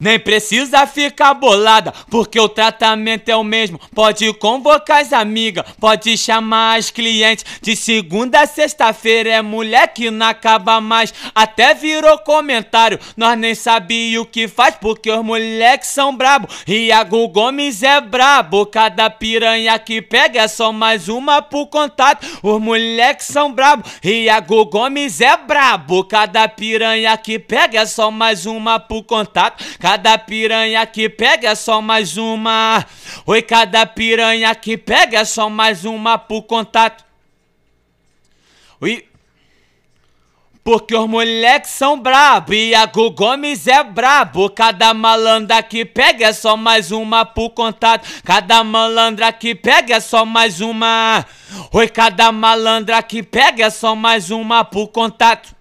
Nem precisa ficar bolada, porque o tratamento é o mesmo. Pode convocar as amigas, pode chamar as clientes. De segunda a sexta-feira é mulher que não acaba mais. Até virou comentário, nós nem sabia o que faz, porque os moleques são brabo. Iago Gomes é brabo, cada piranha que pega é só mais uma pro contato. Os moleques são brabo, Iago Gomes é brabo, cada piranha que pega é só mais uma pro contato. Cada piranha que pega é só mais uma. Oi, cada piranha que pega é só mais uma pro contato. Oi. Porque os moleques são brabo a Gu Gomes é brabo. Cada malandra que pega é só mais uma pro contato. Cada malandra que pega é só mais uma. Oi, cada malandra que pega é só mais uma pro contato.